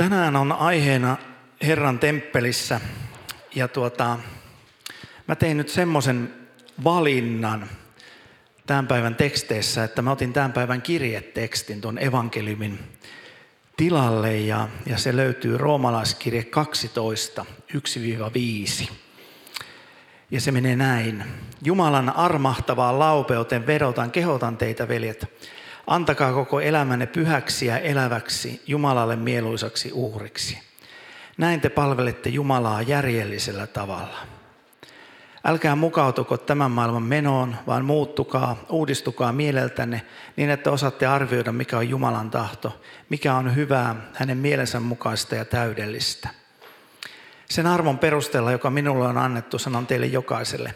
Tänään on aiheena Herran temppelissä ja tuota, mä tein nyt semmoisen valinnan tämän päivän teksteissä, että mä otin tämän päivän kirjetekstin tuon evankeliumin tilalle ja, ja se löytyy roomalaiskirje 12, 1-5. Ja se menee näin. Jumalan armahtavaan laupeuteen vedotan, kehotan teitä veljet, Antakaa koko elämänne pyhäksi ja eläväksi, Jumalalle mieluisaksi uhriksi. Näin te palvelette Jumalaa järjellisellä tavalla. Älkää mukautuko tämän maailman menoon, vaan muuttukaa, uudistukaa mieleltänne niin, että osaatte arvioida, mikä on Jumalan tahto, mikä on hyvää, hänen mielensä mukaista ja täydellistä. Sen arvon perusteella, joka minulle on annettu, sanon teille jokaiselle.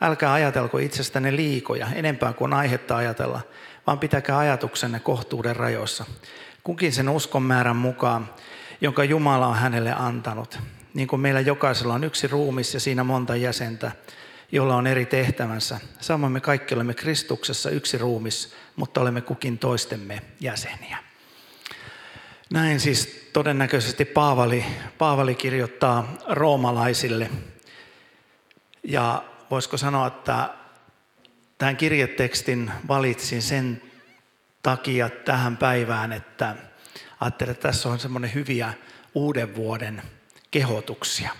Älkää ajatelko itsestänne liikoja, enempää kuin aihetta ajatella, vaan pitäkää ajatuksenne kohtuuden rajoissa. Kukin sen uskon määrän mukaan, jonka Jumala on hänelle antanut. Niin kuin meillä jokaisella on yksi ruumis ja siinä monta jäsentä, jolla on eri tehtävänsä. Samoin me kaikki olemme Kristuksessa yksi ruumis, mutta olemme kukin toistemme jäseniä. Näin siis todennäköisesti Paavali, Paavali kirjoittaa roomalaisille. Ja voisiko sanoa, että Tämän kirjetekstin valitsin sen takia tähän päivään, että ajattelin, että tässä on semmoinen hyviä uuden vuoden kehotuksia.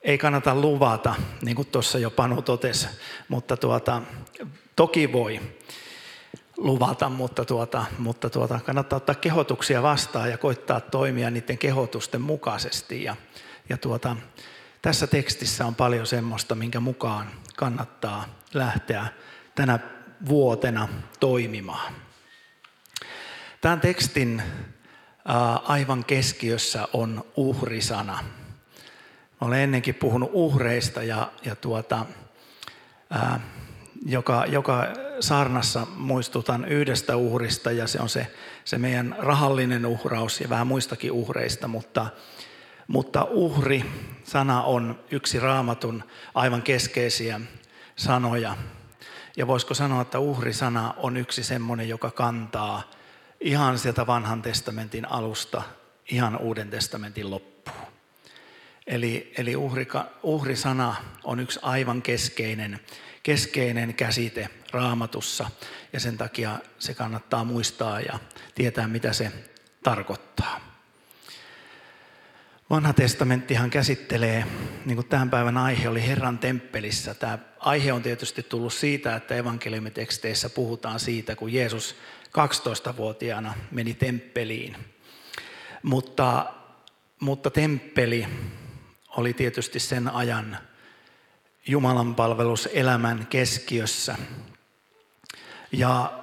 Ei kannata luvata, niin kuin tuossa jo Panu totesi, mutta tuota, toki voi luvata, mutta, tuota, mutta tuota, kannattaa ottaa kehotuksia vastaan ja koittaa toimia niiden kehotusten mukaisesti. Ja, ja tuota, tässä tekstissä on paljon semmoista, minkä mukaan kannattaa lähteä tänä vuotena toimimaan. Tämän tekstin aivan keskiössä on uhrisana. Olen ennenkin puhunut uhreista ja, ja tuota, ää, joka, joka saarnassa muistutan yhdestä uhrista ja se on se, se meidän rahallinen uhraus ja vähän muistakin uhreista, mutta, mutta uhri sana on yksi raamatun aivan keskeisiä sanoja. Ja voisiko sanoa, että uhrisana on yksi semmoinen, joka kantaa ihan sieltä vanhan testamentin alusta ihan uuden testamentin loppuun. Eli, eli uhrika, uhrisana on yksi aivan keskeinen, keskeinen käsite raamatussa ja sen takia se kannattaa muistaa ja tietää, mitä se tarkoittaa. Vanha testamenttihan käsittelee, niin kuin tämän päivän aihe oli Herran temppelissä. Tämä aihe on tietysti tullut siitä, että evankeliumiteksteissä puhutaan siitä, kun Jeesus 12-vuotiaana meni temppeliin. Mutta, mutta temppeli oli tietysti sen ajan Jumalan palveluselämän keskiössä. Ja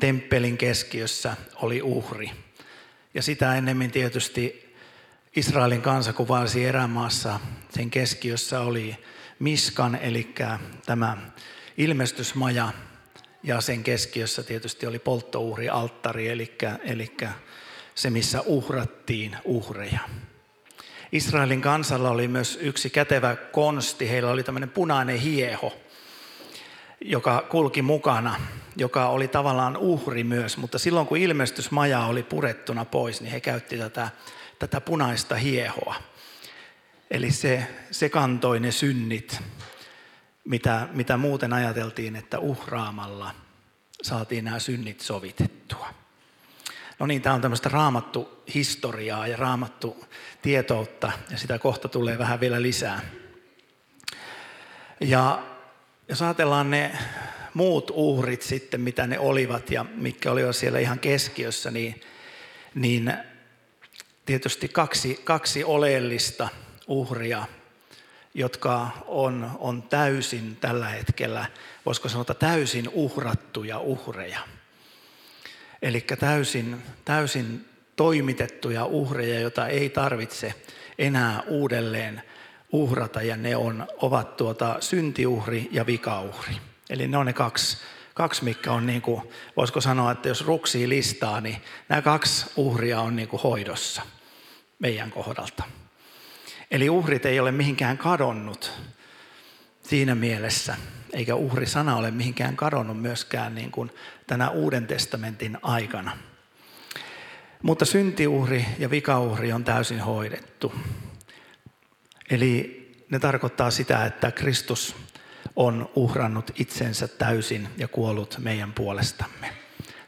temppelin keskiössä oli uhri. Ja sitä ennemmin tietysti Israelin kansa kuvasi erämaassa, sen keskiössä oli Miskan, eli tämä ilmestysmaja, ja sen keskiössä tietysti oli polttouhri, alttari, eli, eli se, missä uhrattiin uhreja. Israelin kansalla oli myös yksi kätevä konsti, heillä oli tämmöinen punainen hieho, joka kulki mukana, joka oli tavallaan uhri myös, mutta silloin kun ilmestysmaja oli purettuna pois, niin he käytti tätä tätä punaista hiehoa. Eli se, se kantoi ne synnit, mitä, mitä muuten ajateltiin, että uhraamalla saatiin nämä synnit sovitettua. No niin, tämä on tämmöistä raamattu historiaa ja raamattu tietoutta, ja sitä kohta tulee vähän vielä lisää. Ja jos ajatellaan ne muut uhrit sitten, mitä ne olivat ja mitkä olivat siellä ihan keskiössä, niin, niin tietysti kaksi, kaksi oleellista uhria, jotka on, on täysin tällä hetkellä, voisiko sanoa täysin uhrattuja uhreja. Eli täysin, täysin toimitettuja uhreja, joita ei tarvitse enää uudelleen uhrata, ja ne on, ovat tuota syntiuhri ja vikauhri. Eli ne on ne kaksi, kaksi mikä on, niin kuin, voisiko sanoa, että jos ruksii listaa, niin nämä kaksi uhria on niin kuin hoidossa – meidän kohdalta. Eli uhrit ei ole mihinkään kadonnut siinä mielessä, eikä uhrisana ole mihinkään kadonnut myöskään niin kuin tänä Uuden testamentin aikana. Mutta syntiuhri ja vikauhri on täysin hoidettu. Eli ne tarkoittaa sitä, että Kristus on uhrannut itsensä täysin ja kuollut meidän puolestamme.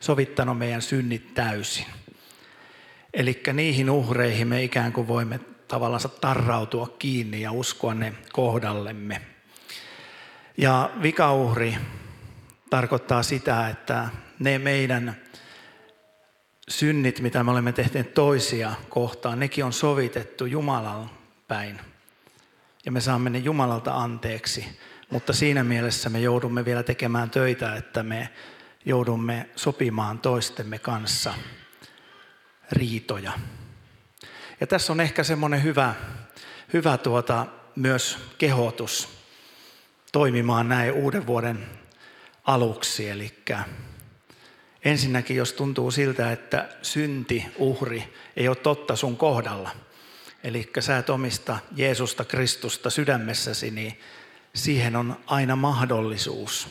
Sovittanut meidän synnit täysin. Eli niihin uhreihin me ikään kuin voimme tavallaan tarrautua kiinni ja uskoa ne kohdallemme. Ja vikauhri tarkoittaa sitä, että ne meidän synnit, mitä me olemme tehneet toisia kohtaan, nekin on sovitettu Jumalan päin. Ja me saamme ne Jumalalta anteeksi. Mutta siinä mielessä me joudumme vielä tekemään töitä, että me joudumme sopimaan toistemme kanssa riitoja. Ja tässä on ehkä semmoinen hyvä, hyvä tuota, myös kehotus toimimaan näin uuden vuoden aluksi. Eli ensinnäkin, jos tuntuu siltä, että synti, uhri ei ole totta sun kohdalla, eli sä et omista Jeesusta Kristusta sydämessäsi, niin siihen on aina mahdollisuus.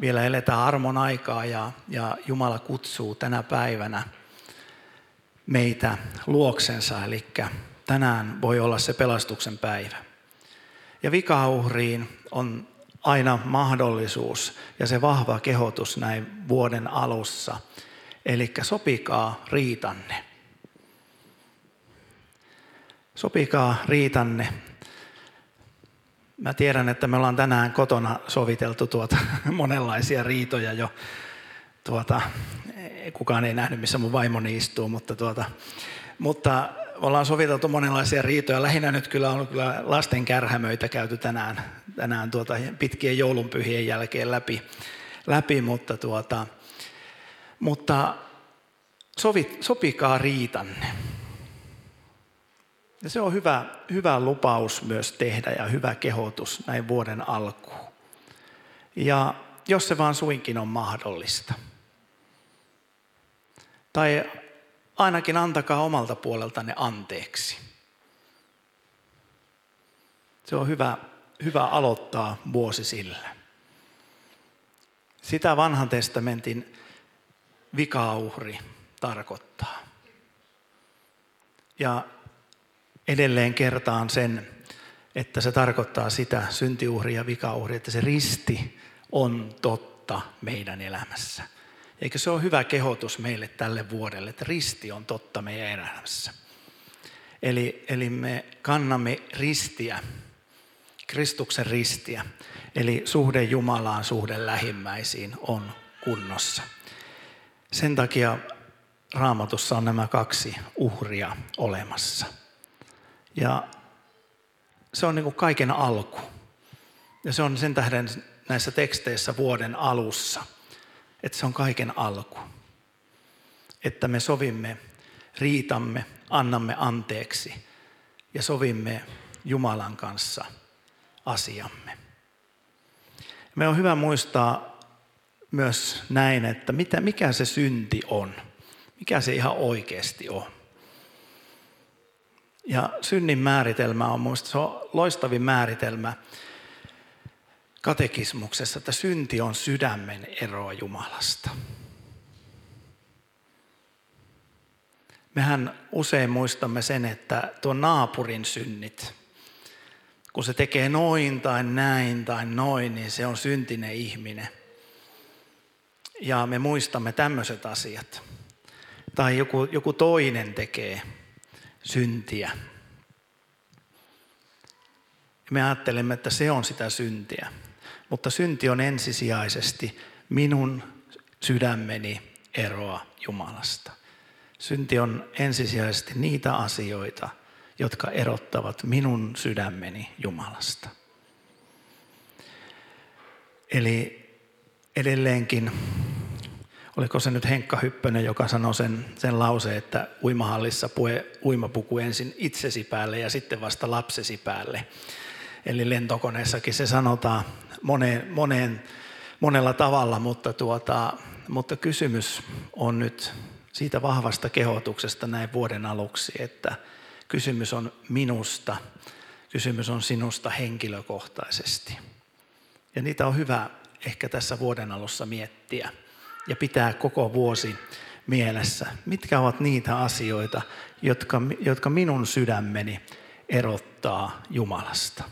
Vielä eletään armon aikaa ja, ja Jumala kutsuu tänä päivänä meitä luoksensa, eli tänään voi olla se pelastuksen päivä. Ja vikauhriin on aina mahdollisuus ja se vahva kehotus näin vuoden alussa. Eli sopikaa riitanne. Sopikaa riitanne. Mä tiedän, että me ollaan tänään kotona soviteltu tuota monenlaisia riitoja jo. Tuota, kukaan ei nähnyt, missä mun vaimoni istuu, mutta, tuota, mutta ollaan soviteltu monenlaisia riitoja. Lähinnä nyt kyllä on kyllä lasten kärhämöitä käyty tänään, tänään tuota, pitkien joulunpyhien jälkeen läpi, läpi mutta, tuota, mutta sovi, sopikaa riitanne. Ja se on hyvä, hyvä lupaus myös tehdä ja hyvä kehotus näin vuoden alkuun. Ja jos se vaan suinkin on mahdollista. Tai ainakin antakaa omalta puoleltanne anteeksi. Se on hyvä, hyvä aloittaa vuosi sillä. Sitä vanhan testamentin vikauhri tarkoittaa. Ja edelleen kertaan sen, että se tarkoittaa sitä syntiuhri ja vikauhri, että se risti on totta meidän elämässä. Eikö se ole hyvä kehotus meille tälle vuodelle, että risti on totta meidän elämässä. Eli, eli me kannamme ristiä, Kristuksen ristiä, eli suhde Jumalaan, suhde lähimmäisiin on kunnossa. Sen takia raamatussa on nämä kaksi uhria olemassa. Ja se on niin kuin kaiken alku. Ja se on sen tähden näissä teksteissä vuoden alussa – että se on kaiken alku. Että me sovimme, riitamme, annamme anteeksi ja sovimme Jumalan kanssa asiamme. Me on hyvä muistaa myös näin, että mitä, mikä se synti on. Mikä se ihan oikeasti on. Ja synnin määritelmä on minusta se on loistavin määritelmä katekismuksessa, että synti on sydämen eroa Jumalasta. Mehän usein muistamme sen, että tuo naapurin synnit, kun se tekee noin tai näin tai noin, niin se on syntinen ihminen. Ja me muistamme tämmöiset asiat. Tai joku, joku toinen tekee syntiä. Me ajattelemme, että se on sitä syntiä. Mutta synti on ensisijaisesti minun sydämeni eroa Jumalasta. Synti on ensisijaisesti niitä asioita, jotka erottavat minun sydämeni Jumalasta. Eli edelleenkin, oliko se nyt Henkka Hyppönen, joka sanoi sen, sen lauseen, että uimahallissa pue uimapuku ensin itsesi päälle ja sitten vasta lapsesi päälle. Eli lentokoneessakin se sanotaan moneen, moneen, monella tavalla, mutta, tuota, mutta kysymys on nyt siitä vahvasta kehotuksesta näin vuoden aluksi, että kysymys on minusta, kysymys on sinusta henkilökohtaisesti. Ja niitä on hyvä ehkä tässä vuoden alussa miettiä ja pitää koko vuosi mielessä? Mitkä ovat niitä asioita, jotka, jotka minun sydämeni erottaa Jumalasta?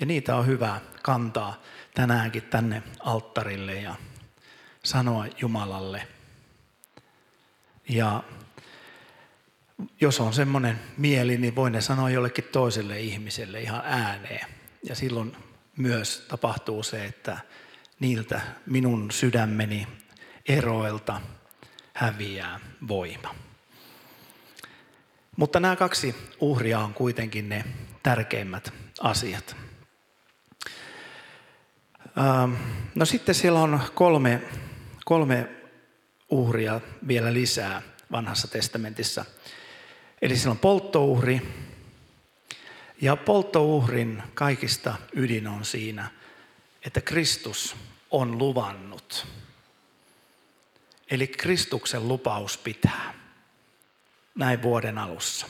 Ja niitä on hyvä kantaa tänäänkin tänne alttarille ja sanoa Jumalalle. Ja jos on semmoinen mieli, niin voin ne sanoa jollekin toiselle ihmiselle ihan ääneen. Ja silloin myös tapahtuu se, että niiltä minun sydämeni eroilta häviää voima. Mutta nämä kaksi uhria on kuitenkin ne tärkeimmät asiat. Ähm, no sitten siellä on kolme, kolme uhria vielä lisää vanhassa testamentissa. Eli siellä on polttouhri, ja polttouhrin kaikista ydin on siinä, että Kristus on luvannut. Eli Kristuksen lupaus pitää näin vuoden alussa.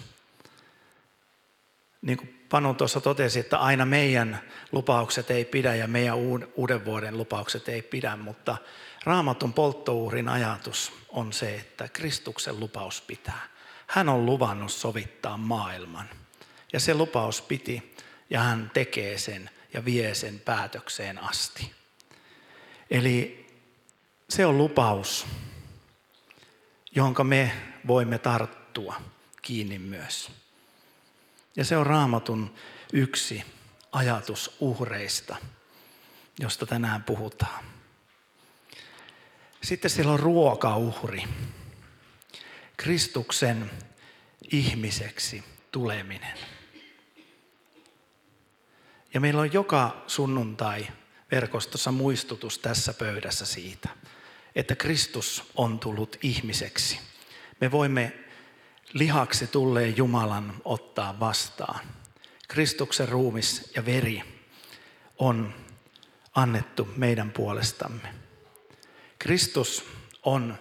Niin kuin Panu tuossa totesi, että aina meidän lupaukset ei pidä ja meidän uuden vuoden lupaukset ei pidä, mutta raamatun polttouhrin ajatus on se, että Kristuksen lupaus pitää. Hän on luvannut sovittaa maailman. Ja se lupaus piti ja hän tekee sen ja vie sen päätökseen asti. Eli se on lupaus, jonka me voimme tarttua kiinni myös. Ja se on raamatun yksi ajatus uhreista, josta tänään puhutaan. Sitten siellä on ruokauhri. Kristuksen ihmiseksi tuleminen. Ja meillä on joka sunnuntai verkostossa muistutus tässä pöydässä siitä, että Kristus on tullut ihmiseksi. Me voimme lihaksi tulleen Jumalan ottaa vastaan. Kristuksen ruumis ja veri on annettu meidän puolestamme. Kristus on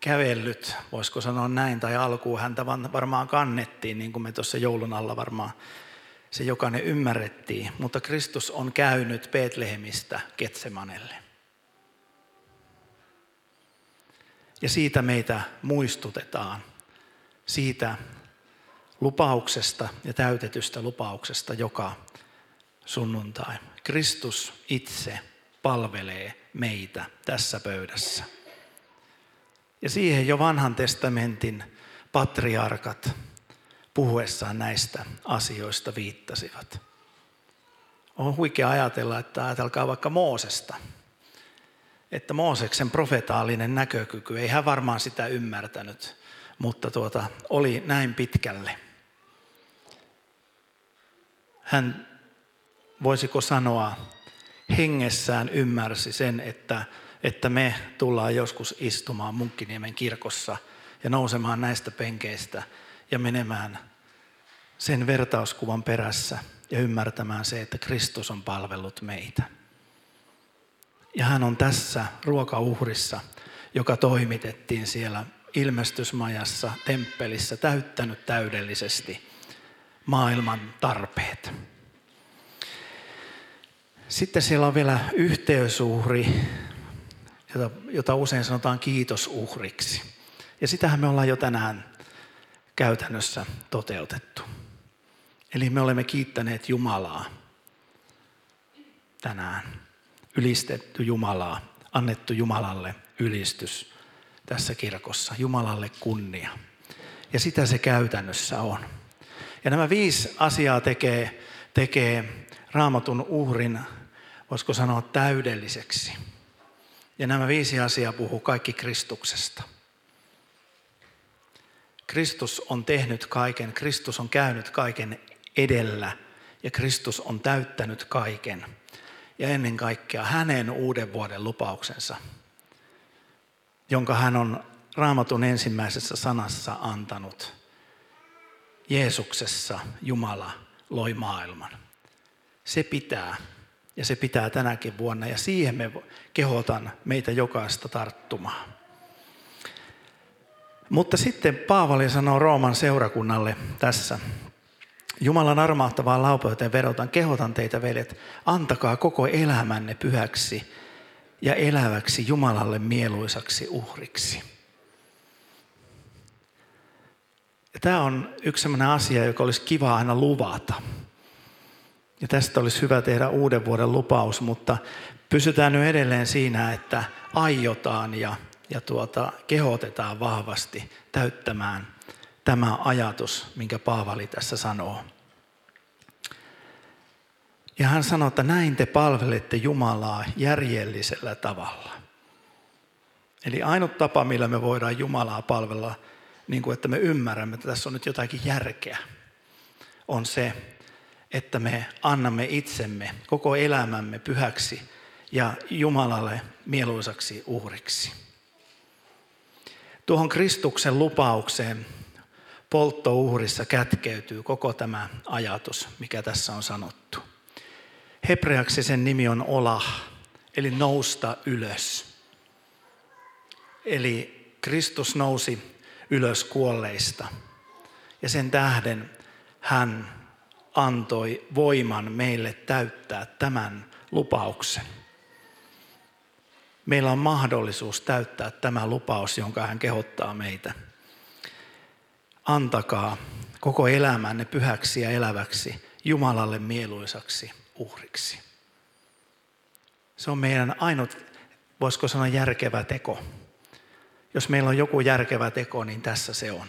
kävellyt, voisiko sanoa näin, tai alkuun häntä varmaan kannettiin, niin kuin me tuossa joulun alla varmaan se jokainen ymmärrettiin, mutta Kristus on käynyt Betlehemistä Ketsemanelle. Ja siitä meitä muistutetaan, siitä lupauksesta ja täytetystä lupauksesta joka sunnuntai. Kristus itse palvelee meitä tässä pöydässä. Ja siihen jo vanhan testamentin patriarkat puhuessaan näistä asioista viittasivat. On huikea ajatella, että ajatelkaa vaikka Moosesta. Että Mooseksen profetaalinen näkökyky, ei hän varmaan sitä ymmärtänyt, mutta tuota, oli näin pitkälle. Hän, voisiko sanoa, hengessään ymmärsi sen, että, että me tullaan joskus istumaan Munkkiniemen kirkossa ja nousemaan näistä penkeistä ja menemään sen vertauskuvan perässä ja ymmärtämään se, että Kristus on palvellut meitä. Ja hän on tässä ruokauhrissa, joka toimitettiin siellä ilmestysmajassa, temppelissä, täyttänyt täydellisesti maailman tarpeet. Sitten siellä on vielä yhteysuhri, jota, jota usein sanotaan kiitosuhriksi. Ja sitähän me ollaan jo tänään käytännössä toteutettu. Eli me olemme kiittäneet Jumalaa tänään. Ylistetty Jumalaa, annettu Jumalalle ylistys tässä kirkossa. Jumalalle kunnia. Ja sitä se käytännössä on. Ja nämä viisi asiaa tekee, tekee raamatun uhrin, voisiko sanoa täydelliseksi. Ja nämä viisi asiaa puhuu kaikki Kristuksesta. Kristus on tehnyt kaiken, Kristus on käynyt kaiken edellä ja Kristus on täyttänyt kaiken. Ja ennen kaikkea hänen uuden vuoden lupauksensa, jonka hän on raamatun ensimmäisessä sanassa antanut. Jeesuksessa Jumala loi maailman. Se pitää ja se pitää tänäkin vuonna ja siihen me kehotan meitä jokaista tarttumaan. Mutta sitten Paavali sanoo Rooman seurakunnalle tässä. Jumalan armahtavaan laupeuteen verotan, kehotan teitä veljet, antakaa koko elämänne pyhäksi ja eläväksi Jumalalle mieluisaksi uhriksi. Ja tämä on yksi sellainen asia, joka olisi kiva aina luvata. Ja tästä olisi hyvä tehdä uuden vuoden lupaus, mutta pysytään nyt edelleen siinä, että aiotaan ja, ja tuota, kehotetaan vahvasti täyttämään tämä ajatus, minkä Paavali tässä sanoo. Ja hän sanoo, että näin te palvelette Jumalaa järjellisellä tavalla. Eli ainut tapa, millä me voidaan Jumalaa palvella, niin kuin että me ymmärrämme, että tässä on nyt jotakin järkeä, on se, että me annamme itsemme, koko elämämme pyhäksi ja Jumalalle mieluisaksi uhriksi. Tuohon Kristuksen lupaukseen polttouhrissa kätkeytyy koko tämä ajatus, mikä tässä on sanottu. Hebreaksi sen nimi on Olah, eli nousta ylös. Eli Kristus nousi ylös kuolleista. Ja sen tähden hän antoi voiman meille täyttää tämän lupauksen. Meillä on mahdollisuus täyttää tämä lupaus, jonka hän kehottaa meitä. Antakaa koko elämänne pyhäksi ja eläväksi, Jumalalle mieluisaksi uhriksi. Se on meidän ainut, voisiko sanoa järkevä teko. Jos meillä on joku järkevä teko, niin tässä se on.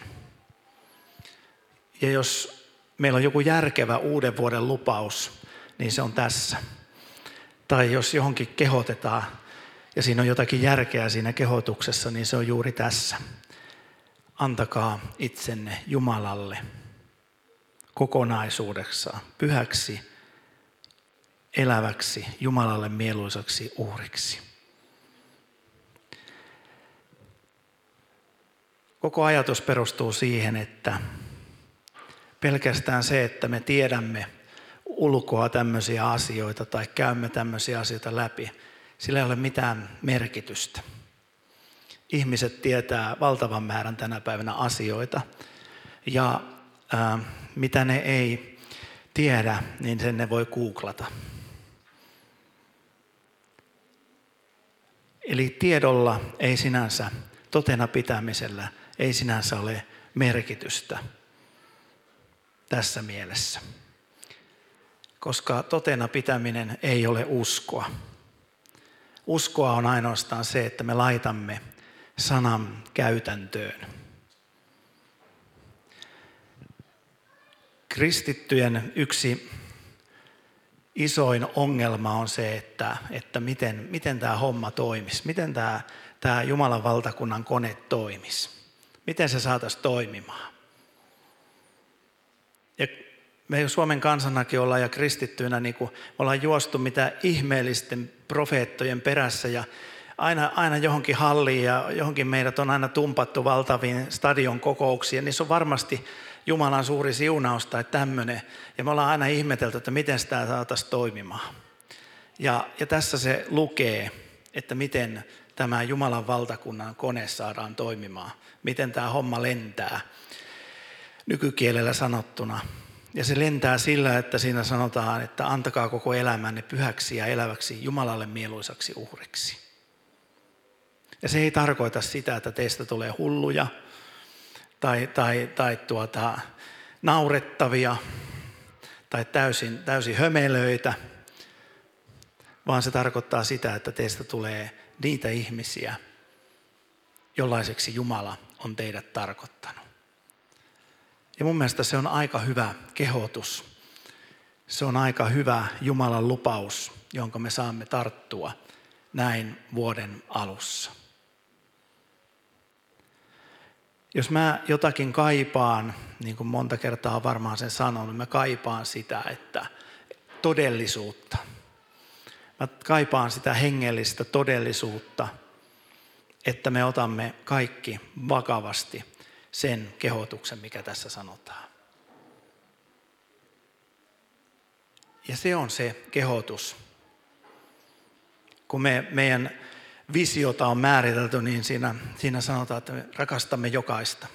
Ja jos meillä on joku järkevä uuden vuoden lupaus, niin se on tässä. Tai jos johonkin kehotetaan ja siinä on jotakin järkeä siinä kehotuksessa, niin se on juuri tässä. Antakaa itsenne Jumalalle kokonaisuudessaan pyhäksi, eläväksi, Jumalalle mieluisaksi uhriksi. Koko ajatus perustuu siihen, että pelkästään se, että me tiedämme ulkoa tämmöisiä asioita tai käymme tämmöisiä asioita läpi, sillä ei ole mitään merkitystä. Ihmiset tietää valtavan määrän tänä päivänä asioita ja ää, mitä ne ei tiedä, niin sen ne voi googlata. Eli tiedolla ei sinänsä, totena pitämisellä ei sinänsä ole merkitystä tässä mielessä. Koska totena pitäminen ei ole uskoa. Uskoa on ainoastaan se, että me laitamme sanan käytäntöön. Kristittyjen yksi isoin ongelma on se, että, että miten, miten tämä homma toimisi, miten tämä, tämä Jumalan valtakunnan kone toimisi, miten se saataisiin toimimaan. Ja me Suomen kansanakin ollaan ja kristittyinä niin kuin ollaan juostu mitä ihmeellisten profeettojen perässä ja aina, aina johonkin halliin ja johonkin meidät on aina tumpattu valtaviin stadion kokouksiin. Niissä on varmasti Jumalan suuri siunaus tai tämmöinen. Ja me ollaan aina ihmetelty, että miten sitä saataisiin toimimaan. Ja, ja tässä se lukee, että miten tämä Jumalan valtakunnan kone saadaan toimimaan. Miten tämä homma lentää nykykielellä sanottuna. Ja se lentää sillä, että siinä sanotaan, että antakaa koko elämänne pyhäksi ja eläväksi Jumalalle mieluisaksi uhriksi. Ja se ei tarkoita sitä, että teistä tulee hulluja tai, tai, tai tuota, naurettavia tai täysin, täysin hömelöitä, vaan se tarkoittaa sitä, että teistä tulee niitä ihmisiä, jollaiseksi Jumala on teidät tarkoittanut. Ja mun mielestä se on aika hyvä kehotus. Se on aika hyvä Jumalan lupaus, jonka me saamme tarttua näin vuoden alussa. Jos mä jotakin kaipaan, niin kuin monta kertaa varmaan sen sanonut, mä kaipaan sitä, että todellisuutta. Mä kaipaan sitä hengellistä todellisuutta, että me otamme kaikki vakavasti sen kehotuksen, mikä tässä sanotaan. Ja se on se kehotus. Kun me, meidän visiota on määritelty, niin siinä, siinä sanotaan, että me rakastamme jokaista.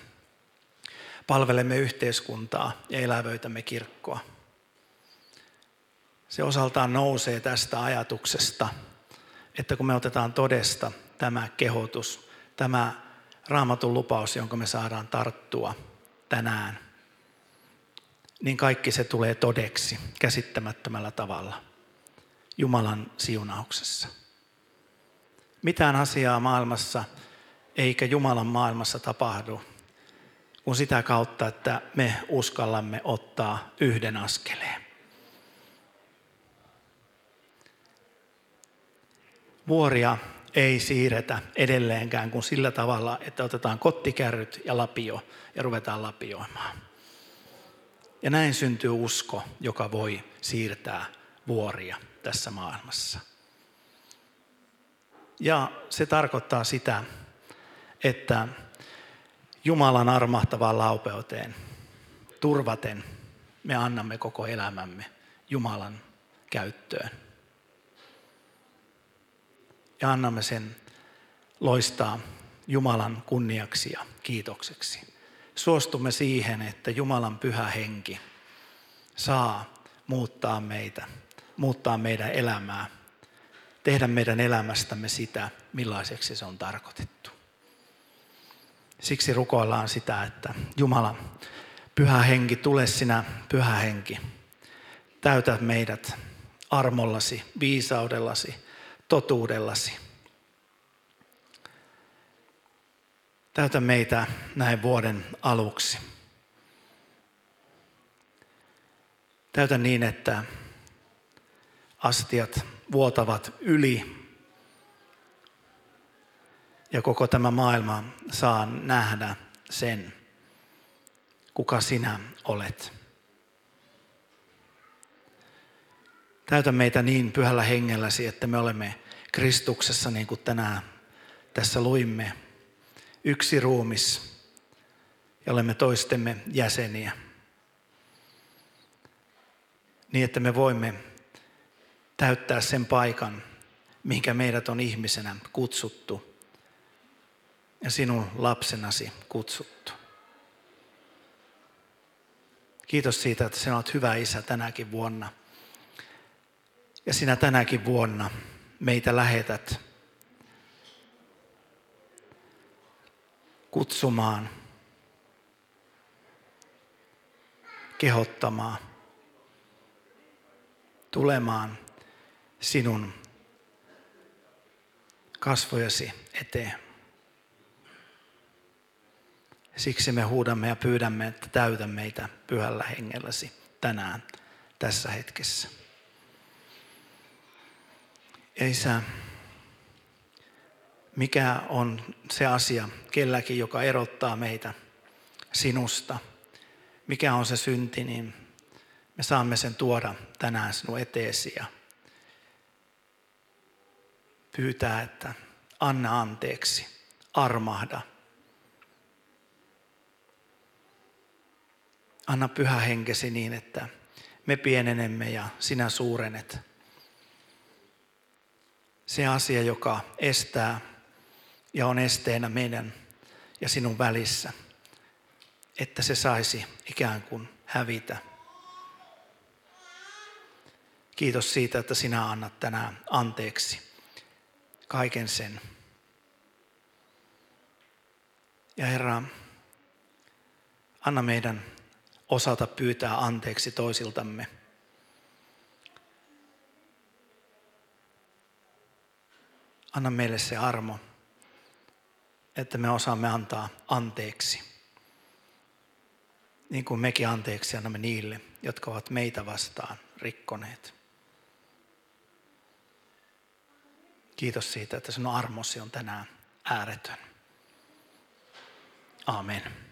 Palvelemme yhteiskuntaa ja elävöitämme kirkkoa. Se osaltaan nousee tästä ajatuksesta, että kun me otetaan todesta tämä kehotus, tämä raamatun lupaus, jonka me saadaan tarttua tänään, niin kaikki se tulee todeksi käsittämättömällä tavalla Jumalan siunauksessa. Mitään asiaa maailmassa eikä Jumalan maailmassa tapahdu kuin sitä kautta, että me uskallamme ottaa yhden askeleen. Vuoria ei siirretä edelleenkään kuin sillä tavalla, että otetaan kottikärryt ja lapio ja ruvetaan lapioimaan. Ja näin syntyy usko, joka voi siirtää vuoria tässä maailmassa. Ja se tarkoittaa sitä, että Jumalan armahtavaan laupeuteen turvaten me annamme koko elämämme Jumalan käyttöön. Ja annamme sen loistaa Jumalan kunniaksi ja kiitokseksi. Suostumme siihen, että Jumalan pyhä henki saa muuttaa meitä, muuttaa meidän elämää, tehdä meidän elämästämme sitä, millaiseksi se on tarkoitettu. Siksi rukoillaan sitä, että Jumala, pyhä henki, tule sinä, pyhä henki. Täytä meidät armollasi, viisaudellasi, totuudellasi. Täytä meitä näin vuoden aluksi. Täytä niin, että astiat vuotavat yli ja koko tämä maailma saa nähdä sen, kuka sinä olet. Täytä meitä niin pyhällä hengelläsi, että me olemme Kristuksessa, niin kuin tänään tässä luimme, yksi ruumis ja olemme toistemme jäseniä. Niin, että me voimme täyttää sen paikan, mihinkä meidät on ihmisenä kutsuttu ja sinun lapsenasi kutsuttu. Kiitos siitä, että sinä olet hyvä isä tänäkin vuonna. Ja sinä tänäkin vuonna meitä lähetät kutsumaan, kehottamaan, tulemaan sinun kasvojasi eteen. Siksi me huudamme ja pyydämme, että täytä meitä pyhällä hengelläsi tänään tässä hetkessä. Ja isä, mikä on se asia kelläkin, joka erottaa meitä sinusta? Mikä on se synti, niin me saamme sen tuoda tänään sinun eteesi ja pyytää, että anna anteeksi, armahda – Anna pyhä henkesi niin, että me pienenemme ja sinä suurenet. Se asia, joka estää ja on esteenä meidän ja sinun välissä, että se saisi ikään kuin hävitä. Kiitos siitä, että sinä annat tänään anteeksi kaiken sen. Ja Herra, anna meidän osata pyytää anteeksi toisiltamme. Anna meille se armo, että me osaamme antaa anteeksi. Niin kuin mekin anteeksi annamme niille, jotka ovat meitä vastaan rikkoneet. Kiitos siitä, että sinun armosi on tänään ääretön. Amen.